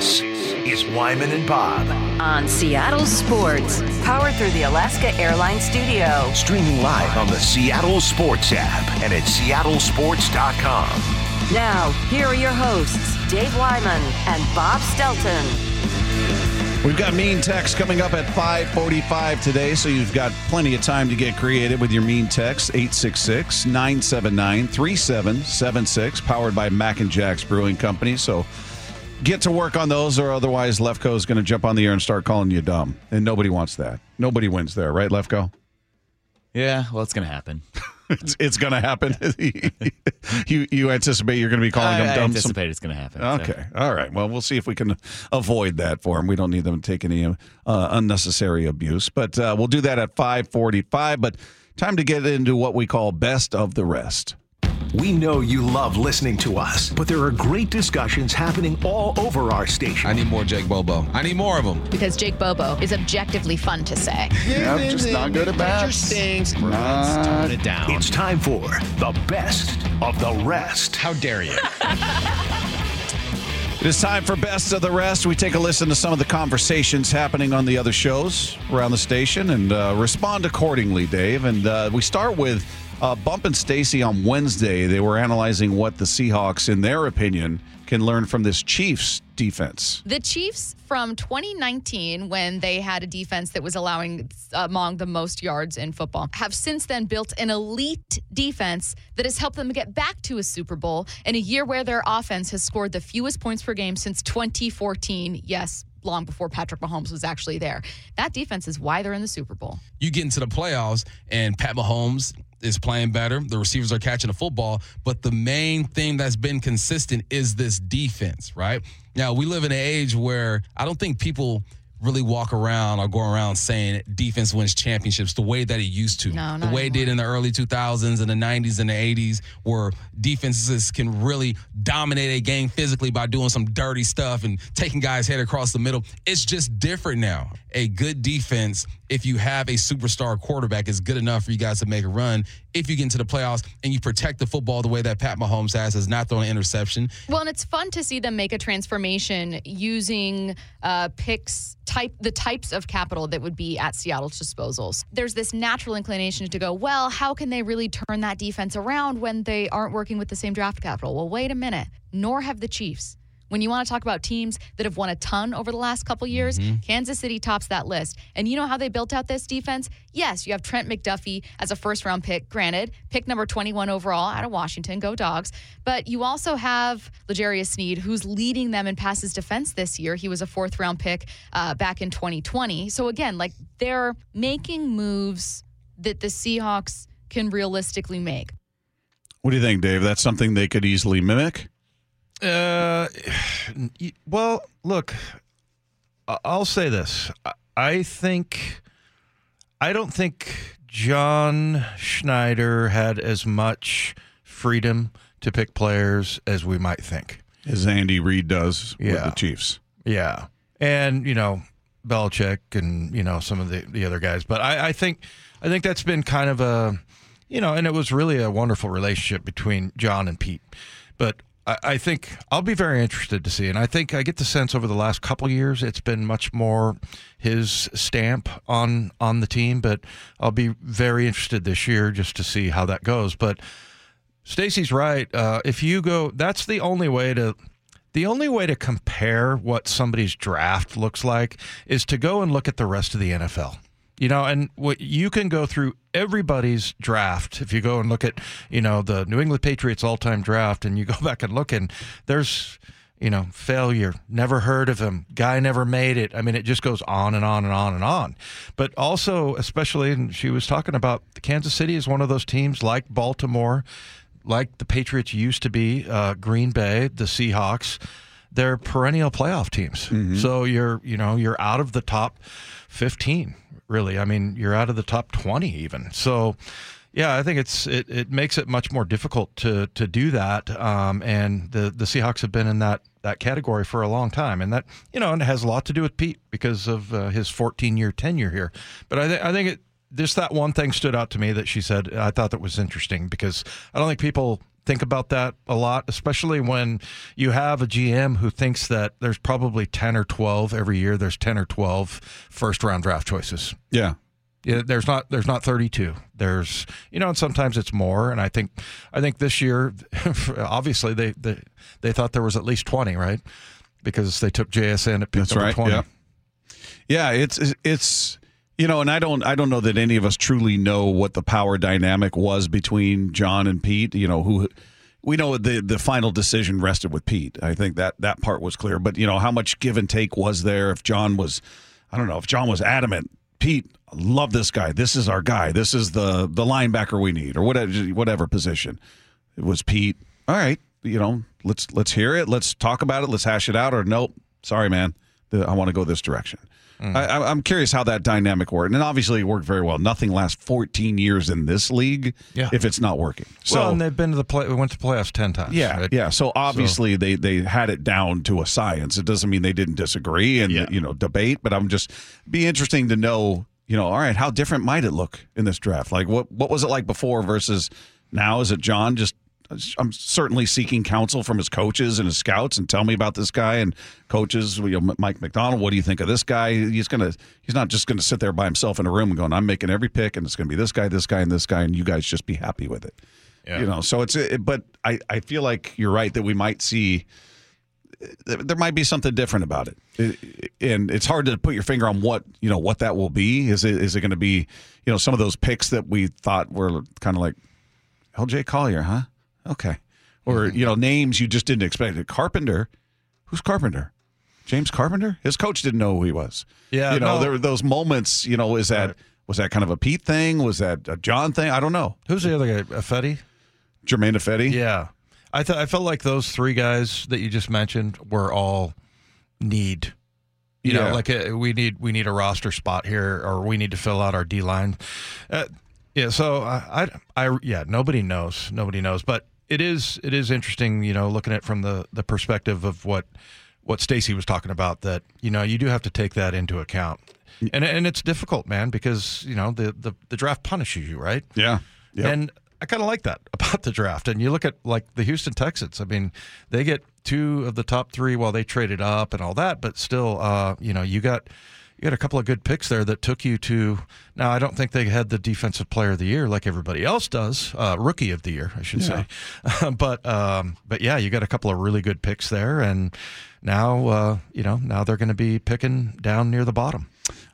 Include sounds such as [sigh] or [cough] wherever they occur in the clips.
This is Wyman and Bob. on Seattle Sports, powered through the Alaska Airlines Studio. Streaming live on the Seattle Sports app and at seattlesports.com. Now, here are your hosts, Dave Wyman and Bob Stelton. We've got mean text coming up at 545 today, so you've got plenty of time to get creative with your mean text. 866-979-3776, powered by Mac and Jack's Brewing Company. So get to work on those, or otherwise Lefko is going to jump on the air and start calling you dumb. And nobody wants that. Nobody wins there, right, Lefko? Yeah, well, it's going to happen. [laughs] It's, it's going to happen. [laughs] you you anticipate you're going to be calling I, them I dumb? anticipate it's going to happen. so. Okay. All right. Well, we'll see if we can avoid that for him. We don't need them to take any uh, unnecessary abuse, but uh, we'll do that at 545. But time to get into what we call best of the rest. We know you love listening to us, but there are great discussions happening all over our station. I need more Jake Bobo. I need more of them. because Jake Bobo is objectively fun to say. Yeah, just not good at bats. stinks. Let's tone it down. It's time for the best of the rest. How dare you? [laughs] It is time for best of the rest. We take a listen to some of the conversations happening on the other shows around the station and uh, respond accordingly, Dave. And uh, we start with uh, Bump and Stacy on Wednesday. They were analyzing what the Seahawks, in their opinion, can learn from this Chiefs defense. The Chiefs from 2019, when they had a defense that was allowing among the most yards in football, have since then built an elite defense that has helped them get back to a Super Bowl in a year where their offense has scored the fewest points per game since 2014. Yes, long before Patrick Mahomes was actually there. That defense is why they're in the Super Bowl. you get into the playoffs and Pat Mahomes is playing better. The receivers are catching the football, but the main thing that's been consistent is this defense, right? Now, we live in an age where I don't think people really walk around or go around saying defense wins championships the way that it used to. No, the way it did in the early 2000s and the 90s and the 80s where defenses can really dominate a game physically by doing some dirty stuff and taking guys head across the middle. It's just different now. A good defense, if you have a superstar quarterback, is good enough for you guys to make a run. If you get into the playoffs and you protect the football the way that Pat Mahomes has, has not thrown an interception, Well, and it's fun to see them make a transformation using uh, picks type the types of capital that would be at Seattle's disposals. There's this natural inclination to go, well, how can they really turn that defense around when they aren't working with the same draft capital? Well, wait a minute. Nor have the Chiefs. When you want to talk about teams that have won a ton over the last couple years, Kansas City tops that list. And you know how they built out this defense? Yes, you have Trent McDuffie as a first round pick, granted, pick number 21 overall out of Washington, go dogs. But you also have L'Jarius Sneed, who's leading them in passes defense this year. He was a fourth round pick uh, back in 2020. So again, like they're making moves that the Seahawks can realistically make. What do you think, Dave? That's something they could easily mimic? Uh, [sighs] well, look, I'll say this. I- think, I don't think John Schneider had as much freedom to pick players as we might think. As Andy Reid does with Yeah. the Chiefs. Yeah. And, you know, Belichick and, you know, some of the, the other guys. But I, I think I think that's been kind of a you know, and it was really a wonderful relationship between John and Pete. But I, think I'll be very interested to see. And I think I get the sense over the last couple years it's been much more his stamp on on the team. But I'll be very interested this year just to see how that goes. But Stacy's right. Uh, if you go, that's the only way to. The only way to compare what somebody's draft looks like is to go and look at the rest of the NFL. You know, and what you can go through everybody's draft. If you go and look at, you know, the New England Patriots all-time draft, and you go [laughs] back and look, and there's, you know, failure. Never heard of him. Guy never made it. I mean, it just goes on and on and on and on. But also, especially, and she was talking about Kansas City is one of those teams like Baltimore like the Patriots used to be, uh, Green Bay, the Seahawks, they're perennial playoff teams. So you're, you know, you're out of the top 15, really. I mean, you're out of the top 20 even. So, yeah, I think it's it, it makes it much more difficult to to do that. Um, and the the Seahawks have been in that that category for a long time, and that you know, and it has a lot to do with Pete because of uh, his 14 year tenure here. But I th- I think it just that one thing stood out to me that she said I thought that was interesting because I don't think people think about that a lot, especially when you have a GM who thinks that there's probably 10 or 12 every year. There's 10 or 12 first round draft choices. Yeah. Yeah, there's not there's not 32. There's you know, and sometimes it's more. And I think I think this year, [laughs] obviously they they, they thought there was at least 20, right? Because they took JSN at pick That's number right. 20. Yeah. Yeah, it's it's you know, and I don't I don't know that any of us truly know what the power dynamic was between John and Pete. You know, who we know the the final decision rested with Pete. I think that that part was clear. But you know, how much give and take was there? If John was, I don't know, if John was adamant, Pete, love this guy. This is our guy. This is the the linebacker we need, or whatever whatever position. It was Pete. All right, you know, let's let's hear it. Let's talk about it. Let's hash it out. Or nope, sorry, man. I want to go this direction. Mm. I, I- I'm curious how that dynamic worked, and obviously it worked very well. Nothing lasts 14 years in this league Yeah. if it's not working. So well, and they've been to the play. We went to playoffs ten times. yeah, right? yeah. So obviously they they had it down to a science. It doesn't mean they didn't disagree and you know debate, but I'm just be interesting to know. You know, all right, how different might it look in this draft? Like what what was it like before versus now? Is it John just? I'm certainly seeking counsel from his coaches and his scouts, and tell me about this guy. And coaches, you know, Mike Macdonald, what do you think of this guy? He's gonna, he's not just gonna sit there by himself in a room and going, "I'm making every pick, and it's gonna be this guy, this guy, and this guy, and you guys just be happy with it." You know, so it's, it, but I, I feel like you're right that we might see there there might be something different about it. It- and it's hard to put your finger on what you know what that will be. Is it is it going to be you know some of those picks that we thought were kind of like L.J. Collier, huh? Okay, or you know names you just didn't expect. Carpenter, who's Carpenter? James Carpenter. His coach didn't know who he was. Yeah, you know no. there were those moments. You know, is that was that kind of a Pete thing? Was that a John thing? I don't know. Who's the other guy? Fetty. Germain Ifedi. Yeah, I thought I felt like those three guys that you just mentioned were all need. You Yeah. know, like uh we need we need a roster spot here, or we need to fill out our D line. Uh, yeah, so I, I, I, yeah, nobody knows, nobody knows, but it is it is interesting, you know, looking at it from the the perspective of what what Stacy was talking about. That you know you do have to take that into account, and and it's difficult, man, because you know the the, the draft punishes you, right? Yeah. Yep. And I kind of like that [laughs] about the draft. And you look at like the Houston Texans. I mean, they get two of the top three while they traded up and all that, but still, uh, you know, you got you got a couple of good picks there that took you to. Now, I don't think they had the defensive player of the year like everybody else does, uh, rookie of the year, I should say. [laughs] but um, but yeah, you got a couple of really good picks there, and now uh, you know now they're going to be picking down near the bottom.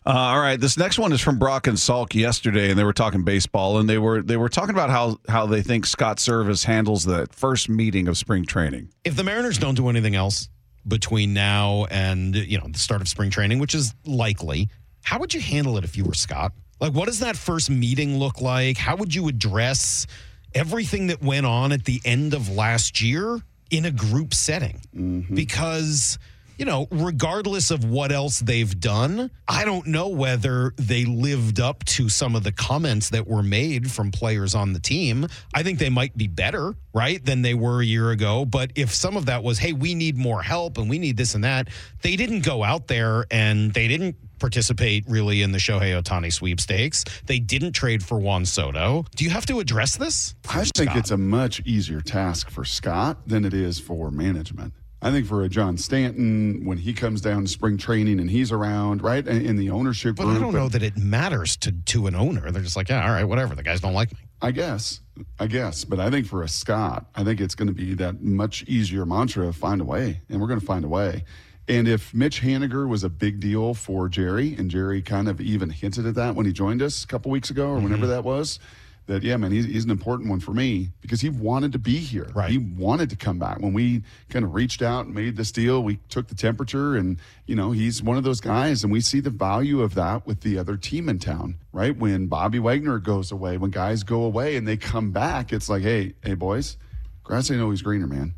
Uh, all right, this next one is from Brock and Salk yesterday, and they were talking baseball, and they were they were talking about how how they think Scott Servais handles the first meeting of spring training. if the Mariners don't do anything else between now and you know the start of spring training, which is likely, how would you handle it if you were Scott? Like, what does that first meeting look like? How would you address everything that went on at the end of last year in a group setting? Mm-hmm. Because you know, regardless of what else they've done, I don't know whether they lived up to some of the comments that were made from players on the team. I think they might be better, right, than they were a year ago. But if some of that was, hey, we need more help and we need this and that, they didn't go out there and they didn't participate really in the Shohei Ohtani sweepstakes. They didn't trade for Juan Soto. Do you have to address this? I think it's a much easier task for Scott than it is for management. I think for a John Stanton, when he comes down to spring training and he's around, right, in in the ownership But I don't know that it matters to to an owner. They're just like, yeah, all right, whatever. The guys don't like me. I guess, I guess, but I think for a Scott, I think it's going to be that much easier mantra: find a way, and we're going to find a way. And if Mitch Haniger was a big deal for Jerry, and Jerry kind of even hinted at that when he joined us a couple weeks ago or whenever mm-hmm. that was, that yeah, man, he's, he's an important one for me because he wanted to be here. Right. He wanted to come back. When we kind of reached out and made this deal, we took the temperature, and you know, he's one of those guys, and we see the value of that with the other team in town. Right when Bobby Wagner goes away, when guys go away and they come back, it's like, hey, hey, boys, grass ain't always greener, man.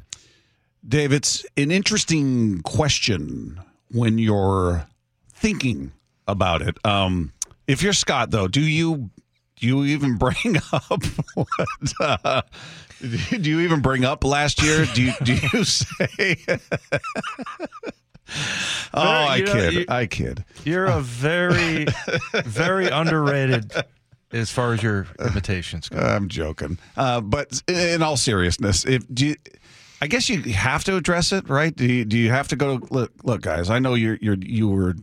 Dave, it's an interesting question when you're thinking about it. Um, if you're Scott, though, do you do you even bring [laughs] up what? Uh, do you even bring up last year? Do you do you [laughs] say? oh, I know, kid, you- I kid. You're a very, very [laughs] underrated as far as your invitations go. I'm joking. Uh, but in all seriousness, if do you, I guess you have to address it, right? Do you, do you have to go look look guys, I know you're you're you were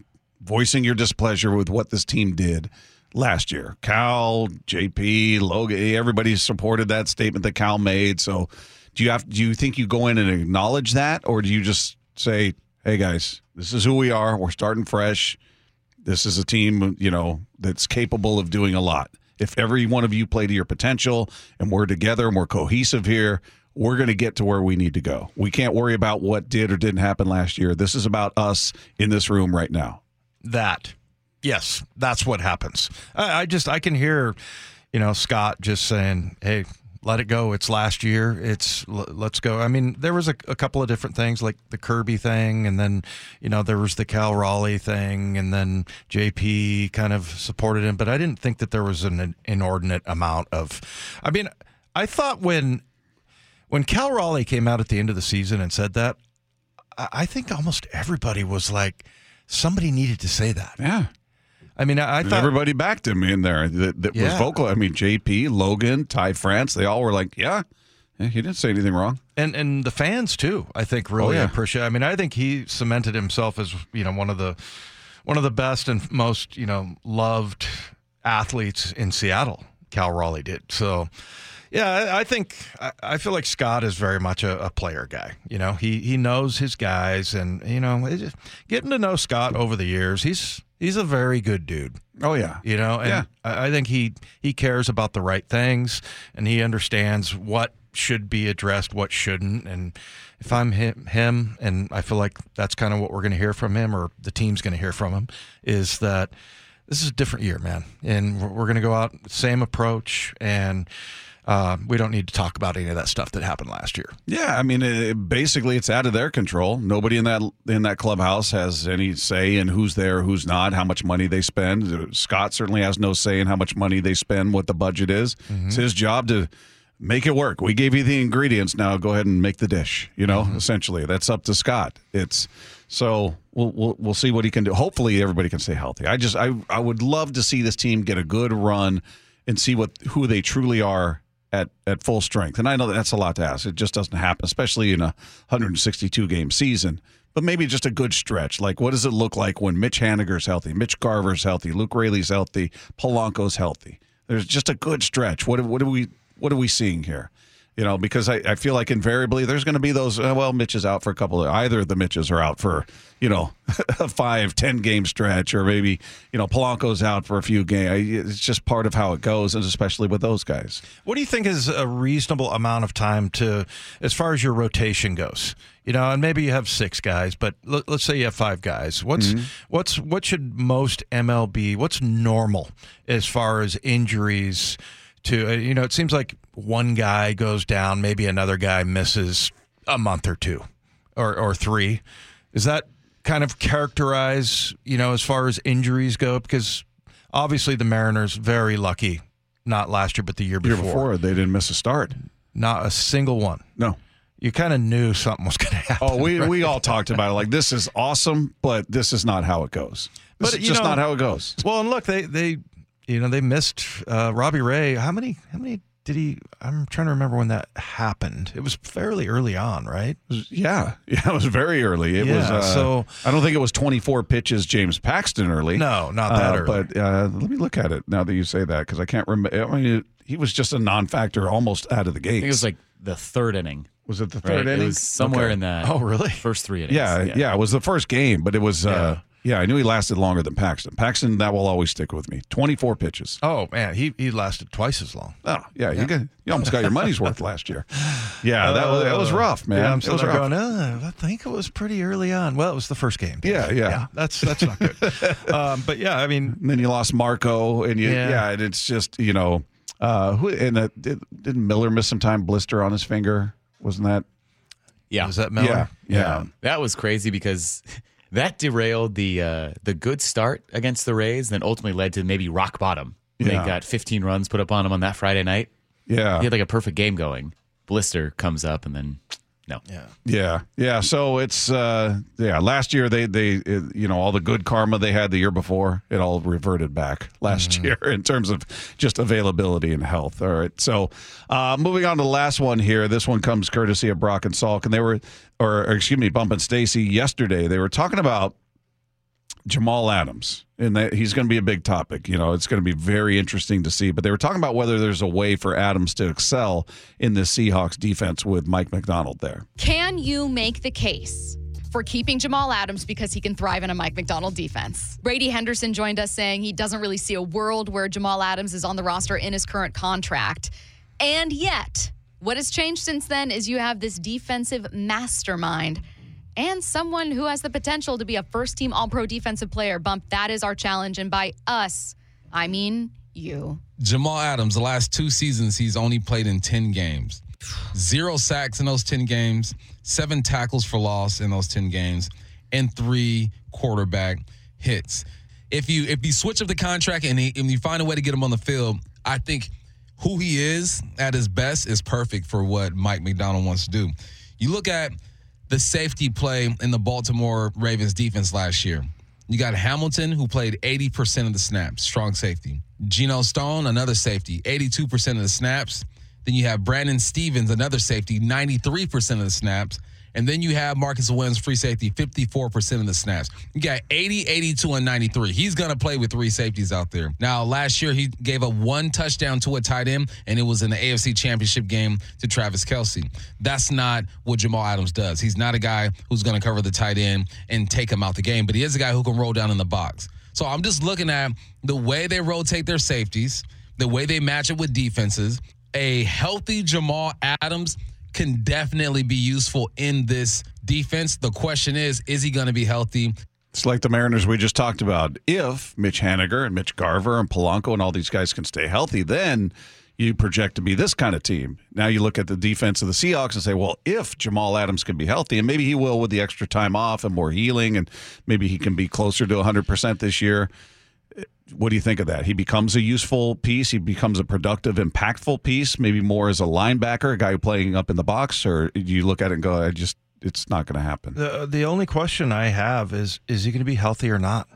voicing your displeasure with what this team did last year. Cal, JP, Logan, everybody supported that statement that Cal made. So do you have do you think you go in and acknowledge that or do you just say, "Hey guys, this is who we are. We're starting fresh. This is a team, you know, that's capable of doing a lot. If every one of you play to your potential and we're together and we're cohesive here, we're going to get to where we need to go. We can't worry about what did or didn't happen last year. This is about us in this room right now. That, yes, that's what happens. I, I just I can hear, you know, Scott just saying, "Hey, let it go. It's last year. It's let's go." I mean, there was a, a couple of different things like the Kirby thing, and then you know there was the Cal Raleigh thing, and then JP kind of supported him, but I didn't think that there was an inordinate amount of. I mean, I thought when when Cal Raleigh came out at the end of the season and said that, I think almost everybody was like, somebody needed to say that. Yeah. I mean, I, I thought everybody backed him in there that, that was vocal. I mean, JP, Logan, Ty France, they all were like, yeah, yeah, he didn't say anything wrong. and and the fans too. I think oh, really Oh, yeah. appreciate. I mean, I think he cemented himself as you know one of the one of the best and most you know loved athletes in Seattle. Cal Raleigh did so. Yeah, I, think I, I feel like Scott is very much a, a player guy. You know, he he knows his guys, and you know, getting to know Scott over the years, he's he's a very good dude. Oh, yeah. You know, and Yeah. I I think he he cares about the right things, and he understands what should be addressed, what shouldn't. And if I'm him, him and I feel like that's kind of what we're going to hear from him, or the team's going to hear from him, is that this is a different year, man, and we're, we're going to go out same approach, and uh, we don't need to talk about any of that stuff that happened last year. Yeah, I mean, it, basically, it's out of their control. Nobody in that in that clubhouse has any say in who's there, who's not, how much money they spend. Uh, Scott certainly has no say in how much money they spend, what the budget is. Mm-hmm. It's his job to make it work. We gave you the ingredients. Now go ahead and make the dish. You know, mm-hmm. essentially, that's up to Scott. It's so we'll, we'll we'll see what he can do. Hopefully, everybody can stay healthy. I just I I would love to see this team get a good run and see what who they truly are at, at full strength. And I know that that's a lot to ask. It just doesn't happen, especially in a 162 game season. But maybe just a good stretch. Like, what does it look like when Mitch Haniger's healthy, Mitch Garver's healthy, Luke Raley's healthy, Polanco's healthy? There's just a good stretch. What what are we what are we seeing here? You know, because I, I feel like invariably there's going to be those. Uh, well, Mitch is out for a couple of either of the Mitches are out for you know [laughs] a five ten game stretch, or maybe you know Polanco's out for a few games. It's just part of how it goes, and especially with those guys. What do you think is a reasonable amount of time to, as far as your rotation goes? You know, and maybe you have six guys, but let, us say you have five guys. What's what's what should most MLB? What's normal as far as injuries? To uh, you know, it seems like one guy goes down, maybe another guy misses a month or two, or or three. Is that kind of characterize you know as far as injuries go? Because obviously the Mariners very lucky, not last year but the year Year before. before they didn't miss a start. Not a single one. No. You kind of knew something was going to happen. Oh, we we all talked about it. Like this is awesome, but this is not how it goes. This But, is just know- not how it goes. Well, and look, they they you know they missed uh, Robbie Ray. How many? How many did he? I'm trying to remember when that happened. It was fairly early on, right? Yeah, [laughs] yeah, it was very early. It was Yeah, uh, so- I don't think it was 24 pitches James Paxton early. No, not that Uh, early. But uh, let me look at it now that you say that because I can't remember. I mean, it, he was just a non-factor almost out of the gate. It was like the third inning. was it the Right? third It inning? was somewhere Okay. in that. Oh, really? First three innings. Yeah, yeah, it was the first game, but it was. Uh, yeah, I knew he lasted longer than Paxton. Paxton, that will always stick with me. 24 pitches. Oh man, he he lasted twice as long. Oh, yeah, you got you almost got your money's worth last year. Yeah, that was that was rough, man. Yeah, I'm It sitting was there rough. going, uh, I think it was pretty early on. Well, it was the first game. Yeah, yeah. that's that's not good. [laughs] um, but yeah, I mean, And then you lost Marco, and you, Yeah. yeah, and it's just you know, uh, who and uh, did, didn't Miller miss some time blister on his finger? Wasn't that? Yeah. was that Miller? Yeah, yeah. That was crazy because that derailed the uh, the good start against the Rays, then ultimately led to maybe rock bottom. Yeah. They got 15 runs put up on him on that Friday night. Yeah, He had like a perfect game going. Blister comes up and then No. Yeah. Yeah, yeah. So it's uh, yeah. Last year they they it, you know all the good karma they had the year before it all reverted back last year in terms of just availability and health. All right. So uh, moving on to the last one here. This one comes courtesy of Brock and Salk, and they were or, or excuse me, Bump and Stacy yesterday. They were talking about Jamal Adams, and that he's going to be a big topic. You know, it's going to be very interesting to see. But they were talking about whether there's a way for Adams to excel in the Seahawks defense with Mike Macdonald there. Can you make the case for keeping Jamal Adams because he can thrive in a Mike Macdonald defense? Brady Henderson joined us saying he doesn't really see a world where Jamal Adams is on the roster in his current contract. And yet, what has changed since then is you have this defensive mastermind and someone who has the potential to be a first team all pro defensive player. Bump, that is our challenge. And by us, I mean you. Jamal Adams, the last two seasons, he's only played in 10 games. Zero sacks in those 10 games, seven tackles for loss in those 10 games, and three quarterback hits. If you if you switch up the contract and, he, and you find a way to get him on the field, I think who he is at his best is perfect for what Mike Macdonald wants to do. You look at the safety play in the Baltimore Ravens defense last year. You got Hamilton, who played 80% of the snaps, strong safety. Geno Stone, another safety, 82% of the snaps. Then you have Brandon Stephens, another safety, 93% of the snaps. And then you have Marcus Williams, free safety, 54% of the snaps. You got 80, 82, and 93. He's going to play with three safeties out there. Now, last year, he gave a one touchdown to a tight end, and it was in the AFC Championship game to Travis Kelce. That's not what Jamal Adams does. He's not a guy who's going to cover the tight end and take him out the game, but he is a guy who can roll down in the box. So I'm just looking at the way they rotate their safeties, the way they match it with defenses. A healthy Jamal Adams can definitely be useful in this defense. The question is, is he going to be healthy? It's like the Mariners we just talked about. If Mitch Haniger and Mitch Garver and Polanco and all these guys can stay healthy, then you project to be this kind of team. Now you look at the defense of the Seahawks and say, well, if Jamal Adams can be healthy, and maybe he will with the extra time off and more healing, and maybe he can be closer to 100% this year. What do you think of that? He becomes a useful piece. He becomes a productive, impactful piece, maybe more as a linebacker, a guy playing up in the box, or you look at it and go, I just, it's not going to happen? The the only question I have is is he going to be healthy or not?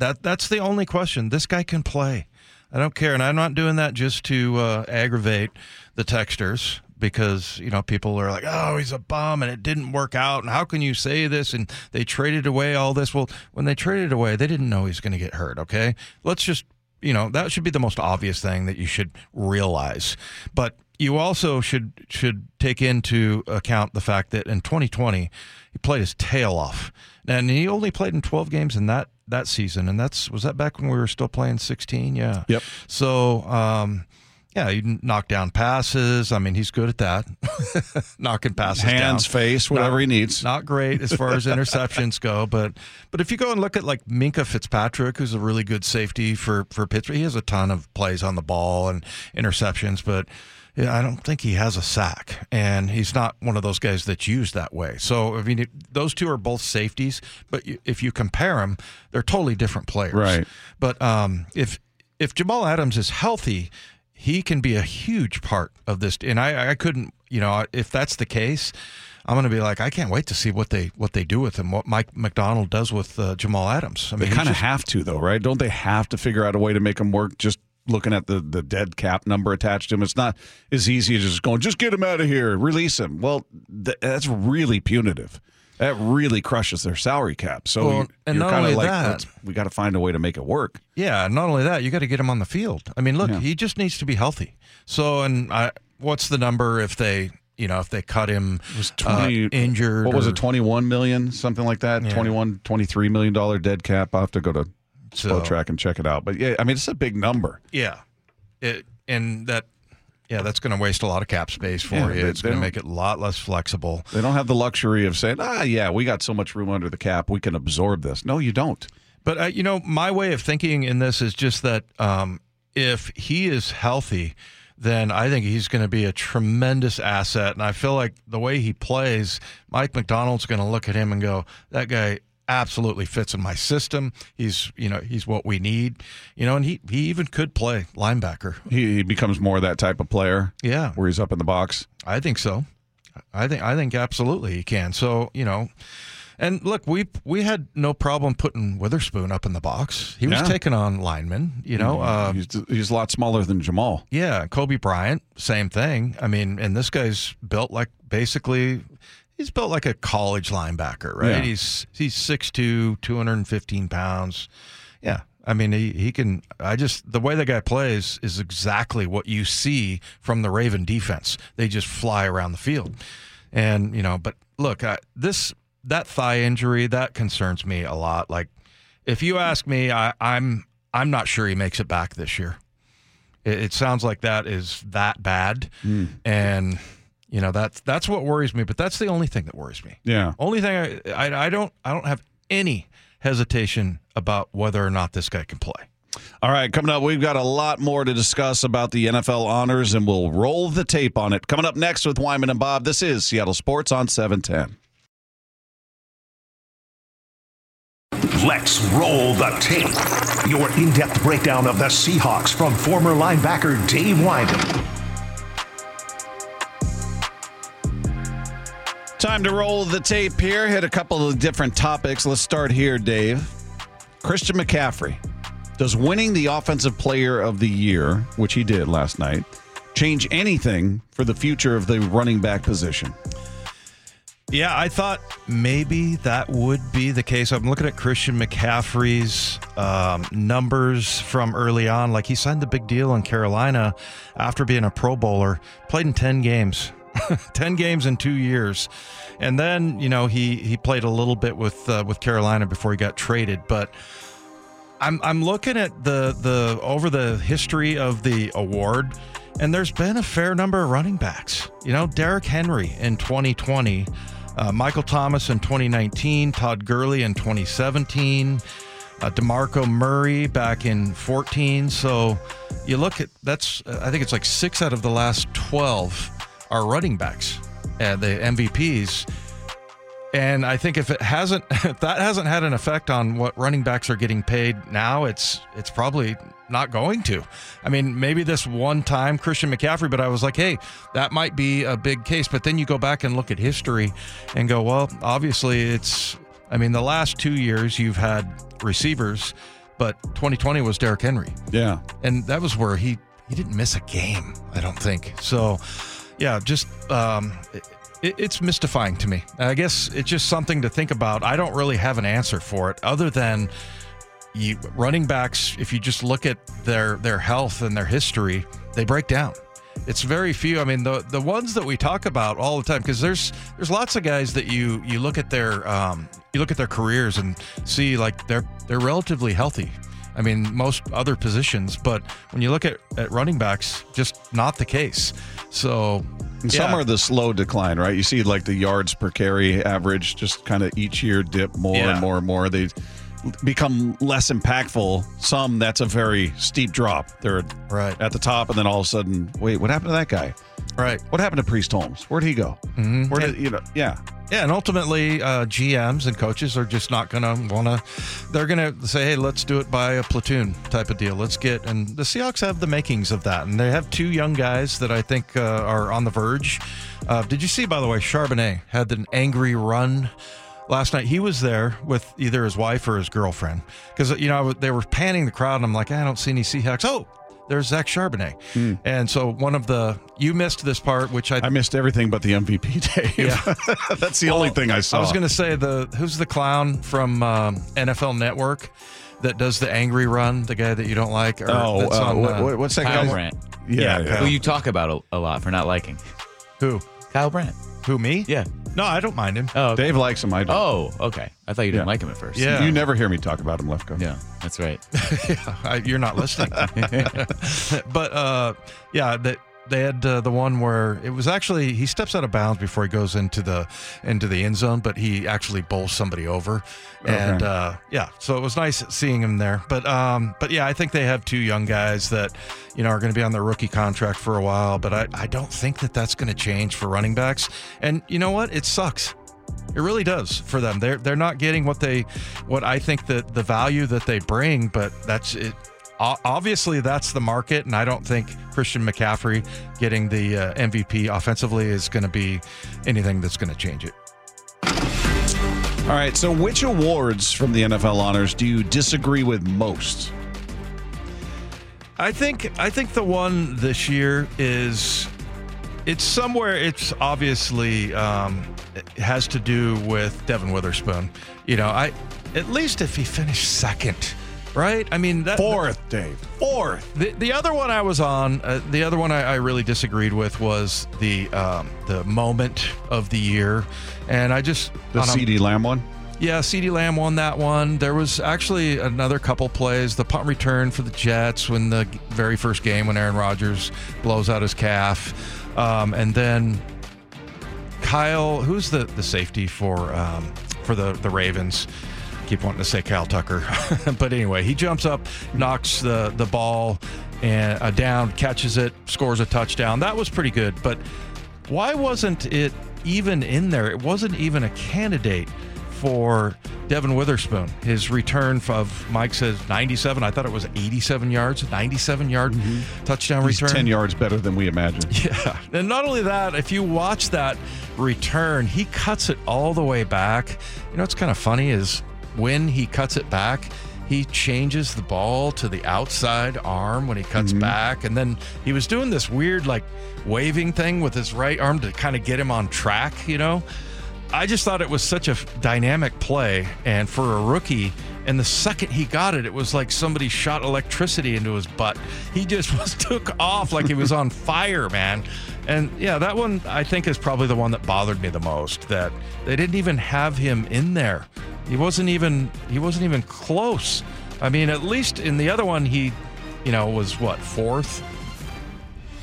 That that's the only question. This guy can play. I don't care, and I'm not doing that just to uh, aggravate the texters because you know people are like, "Oh, he's a bum, and it didn't work out." And how can you say this? And they traded away all this. Well, when they traded away, they didn't know he's going to get hurt. Okay, let's just you know that should be the most obvious thing that you should realize. But you also should should take into account the fact that in 2020 he played his tail off, and he only played in 12 games in that that season, and that's was that back when we were still playing 16. Yeah. Yep. So. um yeah, he knock down passes. I mean, he's good at that, [laughs] knocking passes Hands, down. face, whatever Not- he needs. Not great as far as [laughs] interceptions go, but but if you go and look at like Minkah Fitzpatrick, who's a really good safety for for Pittsburgh, he has a ton of plays on the ball and interceptions, but yeah, I don't think he has a sack, and he's not one of those guys that's used that way. So I mean, those two are both safeties, but if you compare them, they're totally different players. Right. But um, if if Jamal Adams is healthy, he can be a huge part of this. And I, I couldn't, you know, if that's the case, I'm going to be like, I can't wait to see what they what they do with him. What Mike Macdonald does with uh, Jamal Adams. I They kind of have to, though, right? Don't they have to figure out a way to make him work? Just looking at the the dead cap number attached to him, it's not as easy as just going, just get him out of here, release him. Well, th- that's really punitive. That really crushes their salary cap. So Well, you- and you're not kind of only like, that- we got to find a way to make it work. Yeah, not only that, you got to get him on the field. I mean, look, Yeah. he just needs to be healthy. So, and I, what's the number if they, you know, if they cut him was uh, 20 injured? What was it, 21 million, something like that? Yeah. Twenty one, twenty three million 21, 23 million dollar dead cap. I'll have to go to So- Spotrac and check it out. But yeah, I mean, it's a big number. Yeah, it, and that, yeah, that's going to waste a lot of cap space for Yeah, you. they- it's going to make it a lot less flexible. They don't have the luxury of saying, ah, yeah, we got so much room under the cap, we can absorb this. No, you don't. But uh, you know, my way of thinking in this is just that um, if he is healthy, then I think he's going to be a tremendous asset. And I feel like the way he plays, Mike Macdonald's going to look at him and go, "That guy absolutely fits in my system. He's you know he's what we need. You know, and he he even could play linebacker. He, he becomes more of that type of player Yeah, where he's up in the box. I think so. I think I think absolutely he can. So you know, and look, we we had no problem putting Witherspoon up in the box. He was Yeah. taking on linemen. You know, uh, he's, he's a lot smaller than Jamal. yeah, Coby Bryant, same thing. I mean, and this guy's built like basically. He's built like a college linebacker, right? Yeah. He's he's 6'2", 215 pounds. Yeah. I mean, he, he can. I just the way the guy plays is exactly what you see from the Raven defense. They just fly around the field, and you know. But look, I, this that thigh injury that concerns me a lot. Like, if you ask me, I, I'm I'm not sure he makes it back this year. It, it sounds like that is that bad, hmm. and you know that's that's what worries me. But that's the only thing that worries me. Yeah. Only thing I, I I don't I don't have any hesitation about whether or not this guy can play. All right, coming up, we've got a lot more to discuss about the NFL honors, and we'll roll the tape on it. Coming up next with Wyman and Bob, this is Seattle Sports on 710. Let's roll the tape. Your in depth breakdown of the Seahawks from former linebacker Dave Wyman. Time to roll the tape here. Hit a couple of different topics. Let's start here, Dave. Christian McCaffrey. Does winning the Offensive Player of the Year, which he did last night, change anything for the future of the running back position? Yeah, I thought maybe that would be the case. I'm looking at Christian McCaffrey's um, numbers from early on. Like he signed the big deal in Carolina after being a Pro Bowler, played in 10 games. [laughs] 10 games in 2 years. And then, you know, he he played a little bit with uh, with Carolina before he got traded, but I'm I'm looking at the the over the history of the award, and there's been a fair number of running backs. You know, Derrick Henry in 2020, uh, Michael Thomas in 2019, Todd Gurley in 2017, uh, DeMarco Murray back in 14. So you look at that's I think it's like six out of the last 12 are running backs, uh, the MVPs. And I think if it hasn't, [laughs] if that hasn't had an effect on what running backs are getting paid now, it's it's probably not going to. I mean, maybe this one time Christian McCaffrey, but I was like, hey, that might be a big case. But then you go back and look at history and go, well, obviously it's. I mean, the last two years you've had receivers, but 2020 was Derrick Henry Yeah. and that was where he he didn't miss a game. I don't think so. Yeah, just um, it, it's mystifying to me. I guess it's just something to think about. I don't really have an answer for it, other than you running backs. If you just look at their their health and their history, they break down. It's very few. I mean, the the ones that we talk about all the time, because there's there's lots of guys that you you look at their um, you look at their careers and see like they're they're relatively healthy. I mean, most other positions, but when you look at, at running backs, just not the case. So, And some are the slow decline, right? You see like the yards per carry average just kind of each year dip more Yeah. and more and more. They become less impactful. Some that's a very steep drop. They're Right. at the top, and then all of a sudden, wait, what happened to that guy? right. What happened to Priest Holmes? Where'd he go? Mhm. Where did you know? Yeah, Yeah, and ultimately, uh, GMs and coaches are just not going to want to. They're going to say, "Hey, let's do it by a platoon type of deal. Let's get." And the Seahawks have the makings of that, and they have two young guys that I think uh, are on the verge. Uh, did you see, by the way, Charbonnet had an angry run last night? He was there with either his wife or his girlfriend because you know they were panning the crowd, and I'm like, I don't see any Seahawks. Oh. There's Zach Charbonnet, and so one of the you missed this part, which I I missed everything but the MVP [laughs] day. Yeah. [laughs] that's the only thing I saw. I was going to say the who's the clown from um, NFL Network that does the angry run, the guy that you don't like. Or Oh, that's uh, on, what, uh, what- what's that Kyle guy? Brandt, Yeah, Yeah, yeah. who you talk about a, a lot for not liking. who? Kyle Brandt. Who me? Yeah. No, I don't mind him. Oh, okay. Dave likes him. I don't. Oh, okay. I thought you didn't Yeah. like him at first. Yeah. You never hear me talk about him, Lefko. Yeah, that's right. [laughs] I, you're not listening. [laughs] [laughs] but uh, yeah, that they had uh, the one where it was actually he steps out of bounds before he goes into the into the end zone, but he actually bowls somebody over, and Okay. uh, yeah, so it was nice seeing him there. But um, but yeah, I think they have two young guys that you know are going to be on their rookie contract for a while, but I I don't think that that's going to change for running backs. And you know what? It sucks. It really does for them. They're they're not getting what they what I think that the value that they bring, but that's it. Obviously that's the market, and I don't think Christian McCaffrey getting the uh, MVP offensively is going to be anything that's going to change it. All right. So, which awards from the NFL honors do you disagree with most? I think I think the one this year is it's somewhere. It's obviously um, it has to do with Devin Witherspoon. You know, I at least if he finished second, right? I mean, that, Fourth, Dave. Fourth. The, the other one I was on, uh, the other one I, I really disagreed with was the um, the moment of the year, and I just The CeeDee Lamb one. yeah, CeeDee Lamb won that one. There was actually another couple plays. The punt return for the Jets when the very first game when Aaron Rodgers blows out his calf, um, and then Kyle, who's the the safety for um, for the the Ravens. Keep wanting to say Kyle Tucker, [laughs] but anyway, he jumps up, knocks the the ball and uh, down, catches it, scores a touchdown. That was pretty good. But why wasn't it even in there? It wasn't even a candidate for Devin Witherspoon. His return of Mike says 97. I thought it was 87 yards, 97 yard touchdown He's return. 10 yards better than we imagined. [laughs] Yeah. And not only that, if you watch that return, he cuts it all the way back. You know what's kind of funny is when he cuts it back, he changes the ball to the outside arm when he cuts mm-hmm. back. And then he was doing this weird, like, waving thing with his right arm to kind of get him on track, you know? I just thought it was such a dynamic play. And for a rookie, and the second he got it, it was like somebody shot electricity into his butt. He just [laughs] was took off like he was on [laughs] fire, man. And yeah, that one I think is probably the one that bothered me the most. That they didn't even have him in there. He wasn't even he wasn't even close. I mean, at least in the other one, he, you know, was what fourth.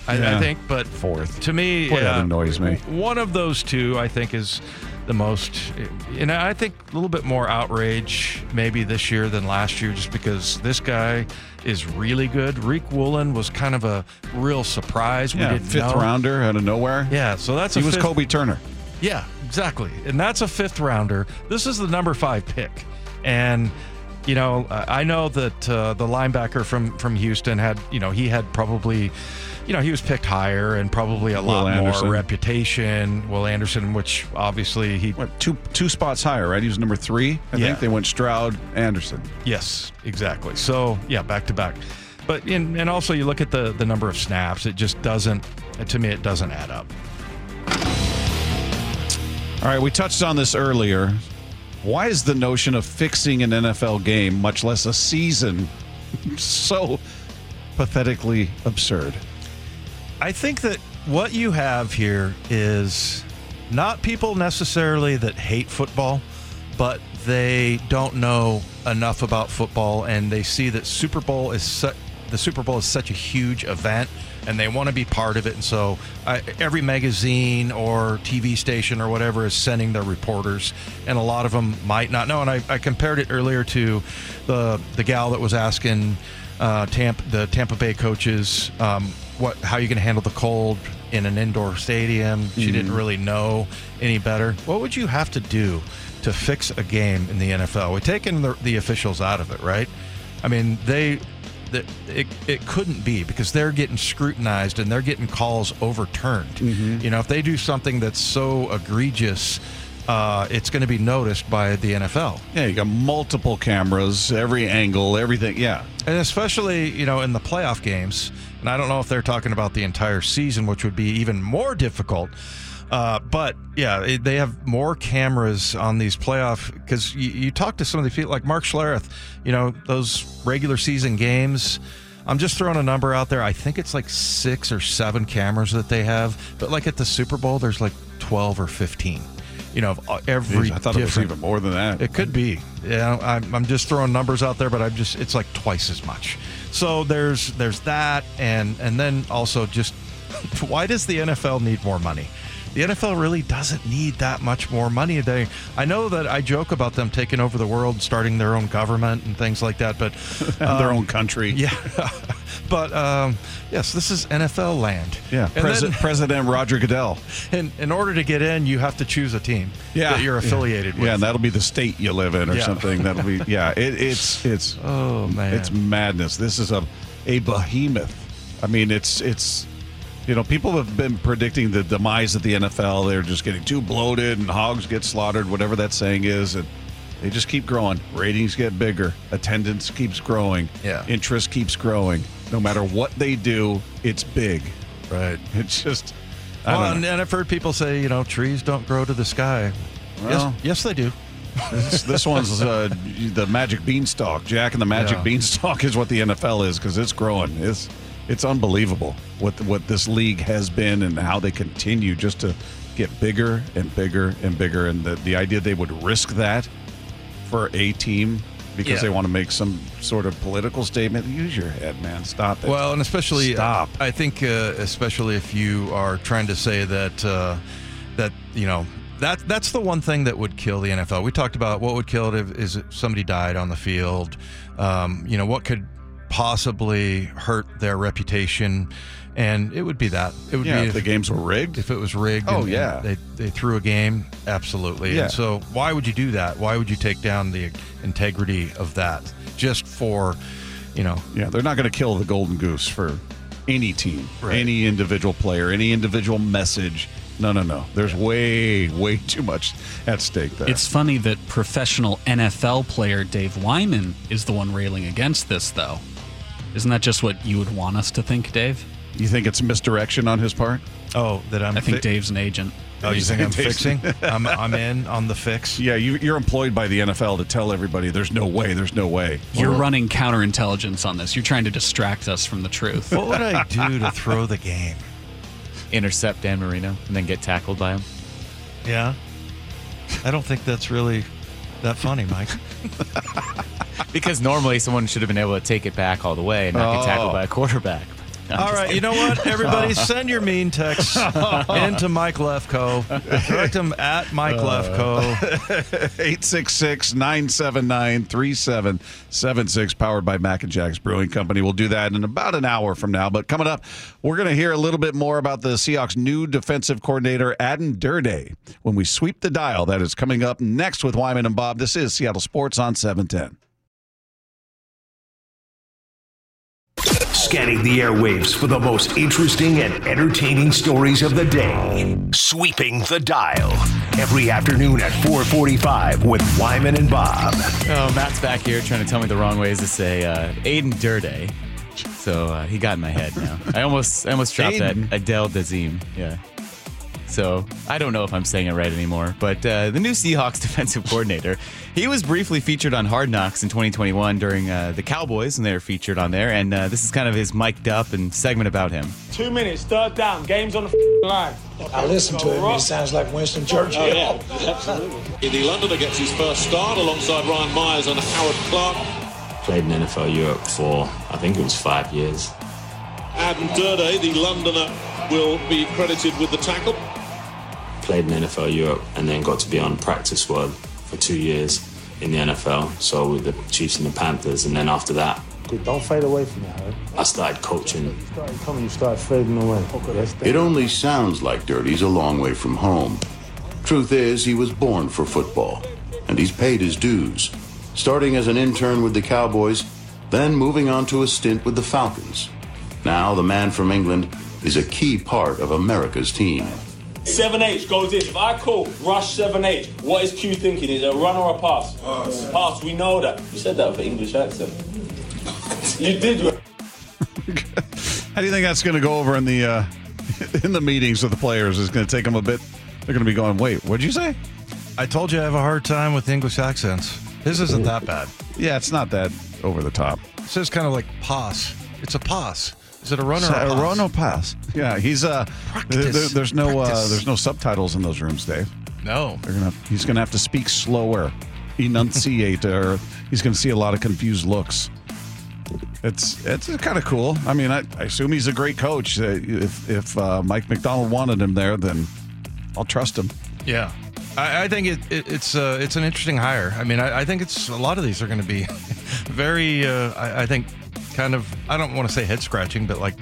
I, Yeah. I think, but Fourth. to me, Boy, that uh, annoys me. One of those two, I think, is the most, and I think a little bit more outrage maybe this year than last year, just because this guy is really good. Riq Woolen was kind of a real surprise. Yeah, we didn't fifth know. rounder out of nowhere. Yeah, so that's He was fifth- Kobie Turner. yeah, exactly. And that's a fifth rounder. This is the number five pick. And, you know, I know that uh, the linebacker from, from Houston had, you know, he had probably, you know, he was picked higher and probably a lot Anderson. more reputation. Will Anderson, which obviously he. What, two two spots higher, right? He was number three. I Yeah. think they went Stroud, Anderson. Yes, exactly. So, yeah, back to back. But, in, and also you look at the, the number of snaps, it just doesn't, to me, it doesn't add up. All right, we touched on this earlier. Why is the notion of fixing an NFL game, much less a season, [laughs] so pathetically absurd? I think that what you have here is not people necessarily that hate football, but they don't know enough about football and they see that Super Bowl is su- the Super Bowl is such a huge event and they want to be part of it and so I, every magazine or TV station or whatever is sending their reporters and a lot of them might not know and I, I compared it earlier to the the gal that was asking uh, Tampa, the Tampa Bay coaches, um, what how you going to handle the cold in an indoor stadium. She didn't really know any better. What would you have to do to fix a game in the NFL? We're taking the, the officials out of it, right? I mean, they. That it, it couldn't be because they're getting scrutinized and they're getting calls overturned. You know, if they do something that's so egregious, uh, it's going to be noticed by the NFL. Yeah, you got multiple cameras, every angle, everything. Yeah. And especially, you know, in the playoff games, and I don't know if they're talking about the entire season, which would be even more difficult. Uh, but yeah, it, they have more cameras on these playoff because you, you talk to some of the people like Mark Schlereth, you know, those regular season games. I'm just throwing a number out there. I think it's like six or seven cameras that they have, but like at the Super Bowl, there's like 12 or 15. You know, uh, every. Jeez, I thought it was even more than that. it could be. Yeah, I'm, I'm just throwing numbers out there, but I'm just it's like twice as much. So there's there's that, and and then also just [laughs] why does the NFL need more money? The NFL really doesn't need that much more money. They, I know that I joke about them taking over the world, starting their own government and things like that, but [laughs] their um, own country. Yeah, [laughs] but um, yes, this is NFL land. Yeah, And Presi- then- President Roger Goodell. in, in order to get in, you have to choose a team that you're affiliated yeah. with. Yeah, and that'll be the state you live in or Yeah. something. That'll be [laughs] yeah. It, it's it's oh man, it's madness. This is a a behemoth. I mean, it's it's you know people have been predicting the demise of the NFL. They're just getting too bloated and hogs get slaughtered, whatever that saying is, and they just keep growing. Ratings get bigger, attendance keeps growing, Yeah. interest keeps growing. No matter what they do, it's big. right. [laughs] It's just. I Well, and, and I've heard people say, you know, trees don't grow to the sky. Well- yes, yes, they do. This, this one's uh, the Magic Beanstalk. Jack and the Magic Yeah. Beanstalk is what the NFL is because it's growing. It's it's unbelievable what what this league has been and how they continue just to get bigger and bigger and bigger. And the the idea they would risk that for a team because Yeah. they want to make some sort of political statement. Use your head, man. Stop it. Well, and especially, Stop. I think, uh, especially if you are trying to say that uh, that you know that that's the one thing that would kill the NFL. We talked about what would kill it if, is if somebody died on the field. Um, you know what could possibly hurt their reputation, and it would be that. It would yeah, be if the games were rigged. if it was rigged. Oh, and- yeah. and they they threw a game. Absolutely. Yeah. And so why would you do that? Why would you take down the integrity of that just for, you know, Yeah, they're not going to kill the golden goose for any team, Right. any individual player, any individual message. No, no, no. There's way, way [laughs] too much at stake there. It's funny that professional NFL player Dave Wyman is the one railing against this, though. Isn't that just what you would want us to think, Dave? you think it's misdirection on his part? oh that I'm. I think fi- Dave's an agent. Oh, you think I'm fixing? I'm I'm in on the fix. [laughs] Yeah, you, you're employed by the NFL to tell everybody there's no way, there's no way. You're running counterintelligence on this. You're trying to distract us from the truth. What would I do to throw the game? Intercept Dan Marino and then get tackled by him. Yeah, I don't think that's really that funny, Mike. [laughs] [laughs] Because normally someone should have been able to take it back all the way and not get tackled Oh. by a oh. quarterback. [laughs] I'm All just you know what? [laughs] Everybody, send your mean texts into Mike Lefko. Direct them at Mike uh. Lefko. 866 979 3776, powered by Mac and Jack's Brewing Company. We'll do that in about an hour from now. But coming up, we're going to hear a little bit more about the Seahawks' new defensive coordinator, Aden Durde, when we sweep the dial. That is coming up next with Wyman and Bob. This is Seattle Sports on 710. Scanning the airwaves for the most interesting and entertaining stories of the day. Sweeping the dial. Every afternoon at 445 with Wyman and Bob. Oh, Matt's back here trying to tell me the wrong ways to say uh, Aden Durde. So uh, he got in my head now. I almost I almost dropped Aden. that Adele Dazim. Yeah. So I don't know if I'm saying it right anymore. But uh, the new Seahawks [laughs] defensive coordinator, he was briefly featured on Hard Knocks in 2021 during uh, the Cowboys, and they were featured on there. And uh, this is kind of his mic'd up and segment about him. Two minutes, third down, game's on the line. I listen to him. He sounds like Winston Churchill. Oh, yeah, absolutely. The Londoner gets his first start alongside Ryan Myers and Howard Clark. Played in NFL Europe for I think it was five years. Aden Durde, the Londoner, will be credited with the tackle. Played in NFL Europe and then got to be on practice squad for two years in the NFL. So with the Chiefs and the Panthers, and then after that, Good, don't fade away from it, Harry. I started coaching. You started coming, you start fading away. Okay. It only sounds like Durde's a long way from home. Truth is, he was born for football, and he's paid his dues. Starting as an intern with the Cowboys, then moving on to a stint with the Falcons. Now, the man from England is a key part of America's team. 7H goes in. If I call rush 7H, what is Q thinking? Is it a run or a pass? Pass. Pass, we know that. You said that with an English accent. you did. How do you think that's going to go over in the uh, [laughs] in the meetings with the players? Is going to take them a bit. They're going to be going, wait, what'd you say? I told you I have a hard time with English accents. His isn't that bad. Yeah, it's not that over the top. It says kind of like pass. It's a pass. Is it a run or So- a pass? run or pass? Yeah, he's uh. Practice. there- there's no uh, there's no subtitles in those rooms, Dave. No. They're gonna he's gonna have to speak slower, enunciate, or he's gonna see a lot of confused looks. It's it's kind of cool. I mean, I, I assume he's a great coach. Uh, If if uh, Mike Macdonald wanted him there, then I'll trust him. Yeah. I, I think it, it, it's uh, it's an interesting hire. I mean, I, I think it's a lot of these are going to be [laughs] very. Uh, I, I think kind of. I don't want to say head scratching, but like,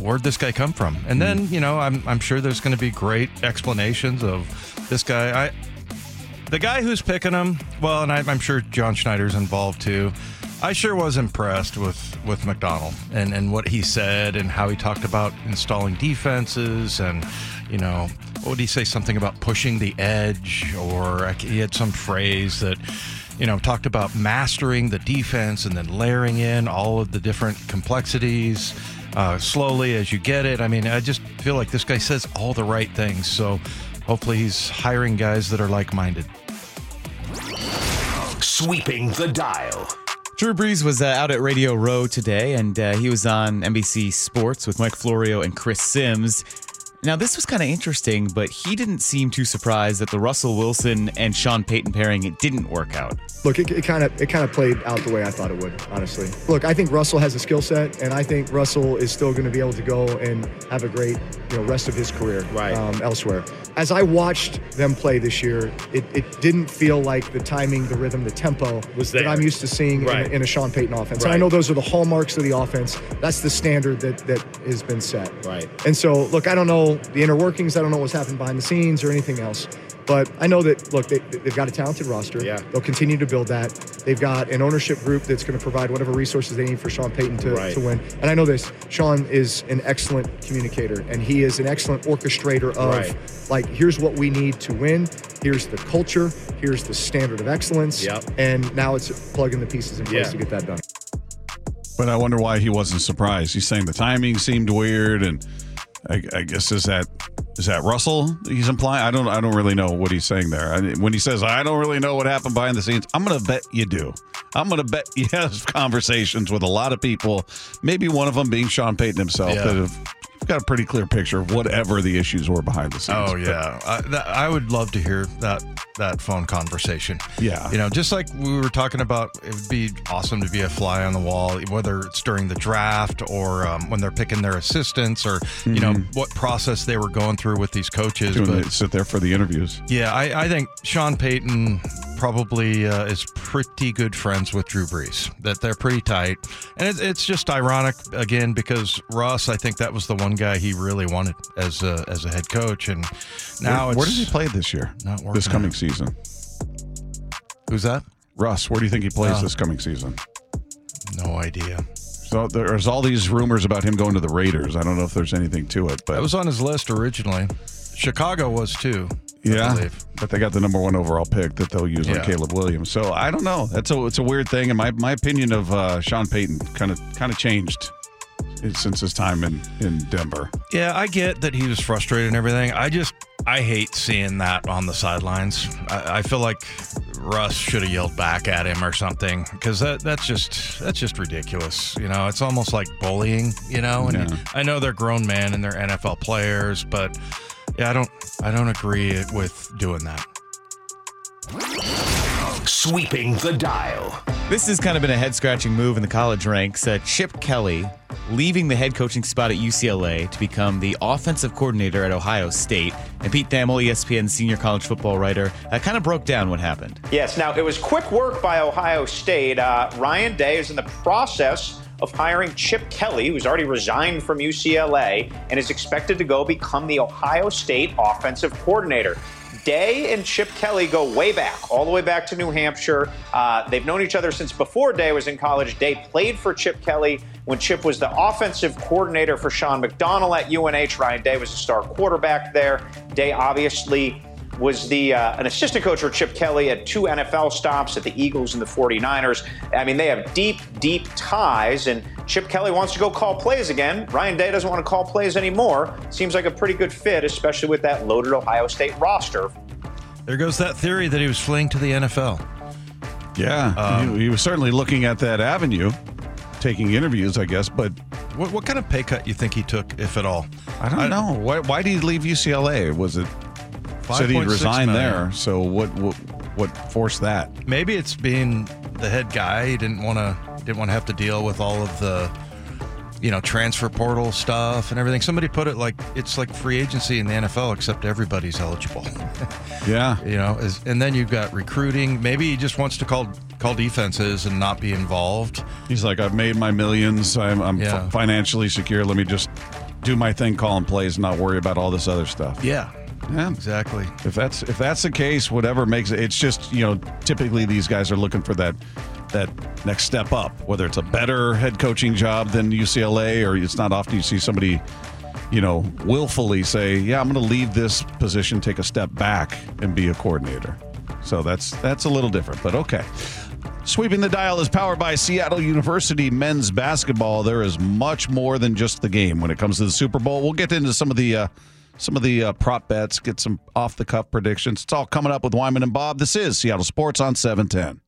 where'd this guy come from? And then hmm. you know, I'm I'm sure there's going to be great explanations of this guy. I the guy who's picking him. Well, and I, I'm sure John Schneider's involved too. I sure was impressed with with Macdonald and and what he said and how he talked about installing defenses and you know what would he say something about pushing the edge or he had some phrase that you know talked about mastering the defense and then layering in all of the different complexities uh, slowly as you get it. I mean, I just feel like this guy says all the right things. So hopefully he's hiring guys that are like minded. Sweeping the dial. Drew Brees was uh, out at Radio Row today, and uh, he was on NBC Sports with Mike Florio and Chris Sims. Now, this was kind of interesting, but he didn't seem too surprised that the Russell Wilson and Sean Payton pairing it didn't work out. Look, it kind of it kind of played out the way I thought it would. Honestly, look, I think Russell has a skill set, and I think Russell is still going to be able to go and have a great you know rest of his career right. um, elsewhere. As I watched them play this year, it, it didn't feel like the timing, the rhythm, the tempo Was that. I'm used to seeing Right. in, a, in a Sean Payton offense. And I know those are the hallmarks of the offense. That's the standard that that has been set. Right. And so, look, I don't know the inner workings. I don't know what's happened behind the scenes or anything else. But I know that, look, they, they've got a talented roster. Yeah. They'll continue to build that. They've got an ownership group that's going to provide whatever resources they need for Sean Payton to, Right. to win. And I know this Sean is an excellent communicator and he is an excellent orchestrator of, Right. like, here's what we need to win. Here's the culture. Here's the standard of excellence. Yep. And now it's plugging the pieces in place Yeah. to get that done. But I wonder why he wasn't surprised. He's saying the timing seemed weird, and I, I guess is that is that Russell he's implying? I don't I don't really know what he's saying there. I, when he says I don't really know what happened behind the scenes, I'm gonna bet you do. I'm gonna bet [laughs] you have conversations with a lot of people. Maybe one of them being Sean Payton himself Yeah. that have got a pretty clear picture of whatever the issues were behind the scenes. Oh yeah, I, that, I would love to hear that that phone conversation. Yeah. you know, just like we were talking about, it would be awesome to be a fly on the wall, whether it's during the draft or um, when they're picking their assistants, or you know Mhm. what process they were going through with these coaches. Doing but sit there for the interviews. yeah, I, I think Sean Payton probably uh, is pretty good friends with Drew Brees. That they're pretty tight, and it, it's just ironic again because Russ, I think that was the one guy he really wanted as a, as a head coach, and now where, it's where does he play this year? Not working this coming season. Who's that? Russ. Where do you think he plays Oh. this coming season? No idea. So there's all these rumors about him going to the Raiders. I don't know if there's anything to it, but That was on his list originally. Chicago was too. Yeah, but they got the number one overall pick that they'll use on Caleb Williams. So I don't know. That's a it's a weird thing, and my my opinion of uh, Sean Payton kind of kind of changed since his time in in Denver. Yeah, I get that he was frustrated and everything. I just I hate seeing that on the sidelines. I, I feel like Russ should have yelled back at him or something because that that's just that's just ridiculous. You know, it's almost like bullying. You know, and Yeah. I know they're grown men and they're NFL players, but yeah, I don't I don't agree with doing that. Sweeping the dial. This has kind of been a head scratching move in the college ranks. Uh, Chip Kelly leaving the head coaching spot at UCLA to become the offensive coordinator at Ohio State. And Pete Thamel, ESPN senior college football writer, uh, kind of broke down what happened. Yes, now it was quick work by Ohio State. Uh, Ryan Day is in the process of hiring Chip Kelly, who's already resigned from UCLA and is expected to go become the Ohio State offensive coordinator. Day and Chip Kelly go way back, all the way back to New Hampshire. Uh, they've known each other since before Day was in college. Day played for Chip Kelly when Chip was the offensive coordinator for Sean McDonnell at UNH. Ryan Day was a star quarterback there. Day obviously was the uh, an assistant coach for Chip Kelly at two NFL stops at the Eagles and the 49ers. I mean, they have deep, deep ties, and Chip Kelly wants to go call plays again. Ryan Day doesn't want to call plays anymore. Seems like a pretty good fit, especially with that loaded Ohio State roster. There goes that theory that he was fleeing to the NFL. Yeah, Um, he, he was certainly looking at that avenue, taking interviews, I guess. But What, what kind of pay cut you think he took, if at all? I don't know. Why, why did he leave UCLA? Was it said he'd 5.6 resign there? So what, what what forced that? Maybe it's being the head guy. He didn't want to didn't want to have to deal with all of the you know, transfer portal stuff and everything. Somebody put it like it's like free agency in the NFL, except everybody's eligible. [laughs] yeah, you know, is, and then you've got recruiting. Maybe he just wants to call call defenses and not be involved. He's like, I've made my millions. I'm, I'm Yeah. f- financially secure. Let me just do my thing, call and plays, and not worry about all this other stuff. Yeah. Yeah, exactly. If that's if that's the case, whatever makes it, it's just you know typically these guys are looking for that that next step up, whether it's a better head coaching job than UCLA, or it's not often you see somebody you know willfully say, yeah, I'm going to leave this position, take a step back, and be a coordinator. So that's that's a little different, but okay. Sweeping the dial is powered by Seattle University men's basketball. There is much more than just the game when it comes to the Super Bowl. We'll get into some of the uh, some of the uh, prop bets, get some off the cuff predictions. It's all coming up with Wyman and Bob. This is Seattle Sports on 710.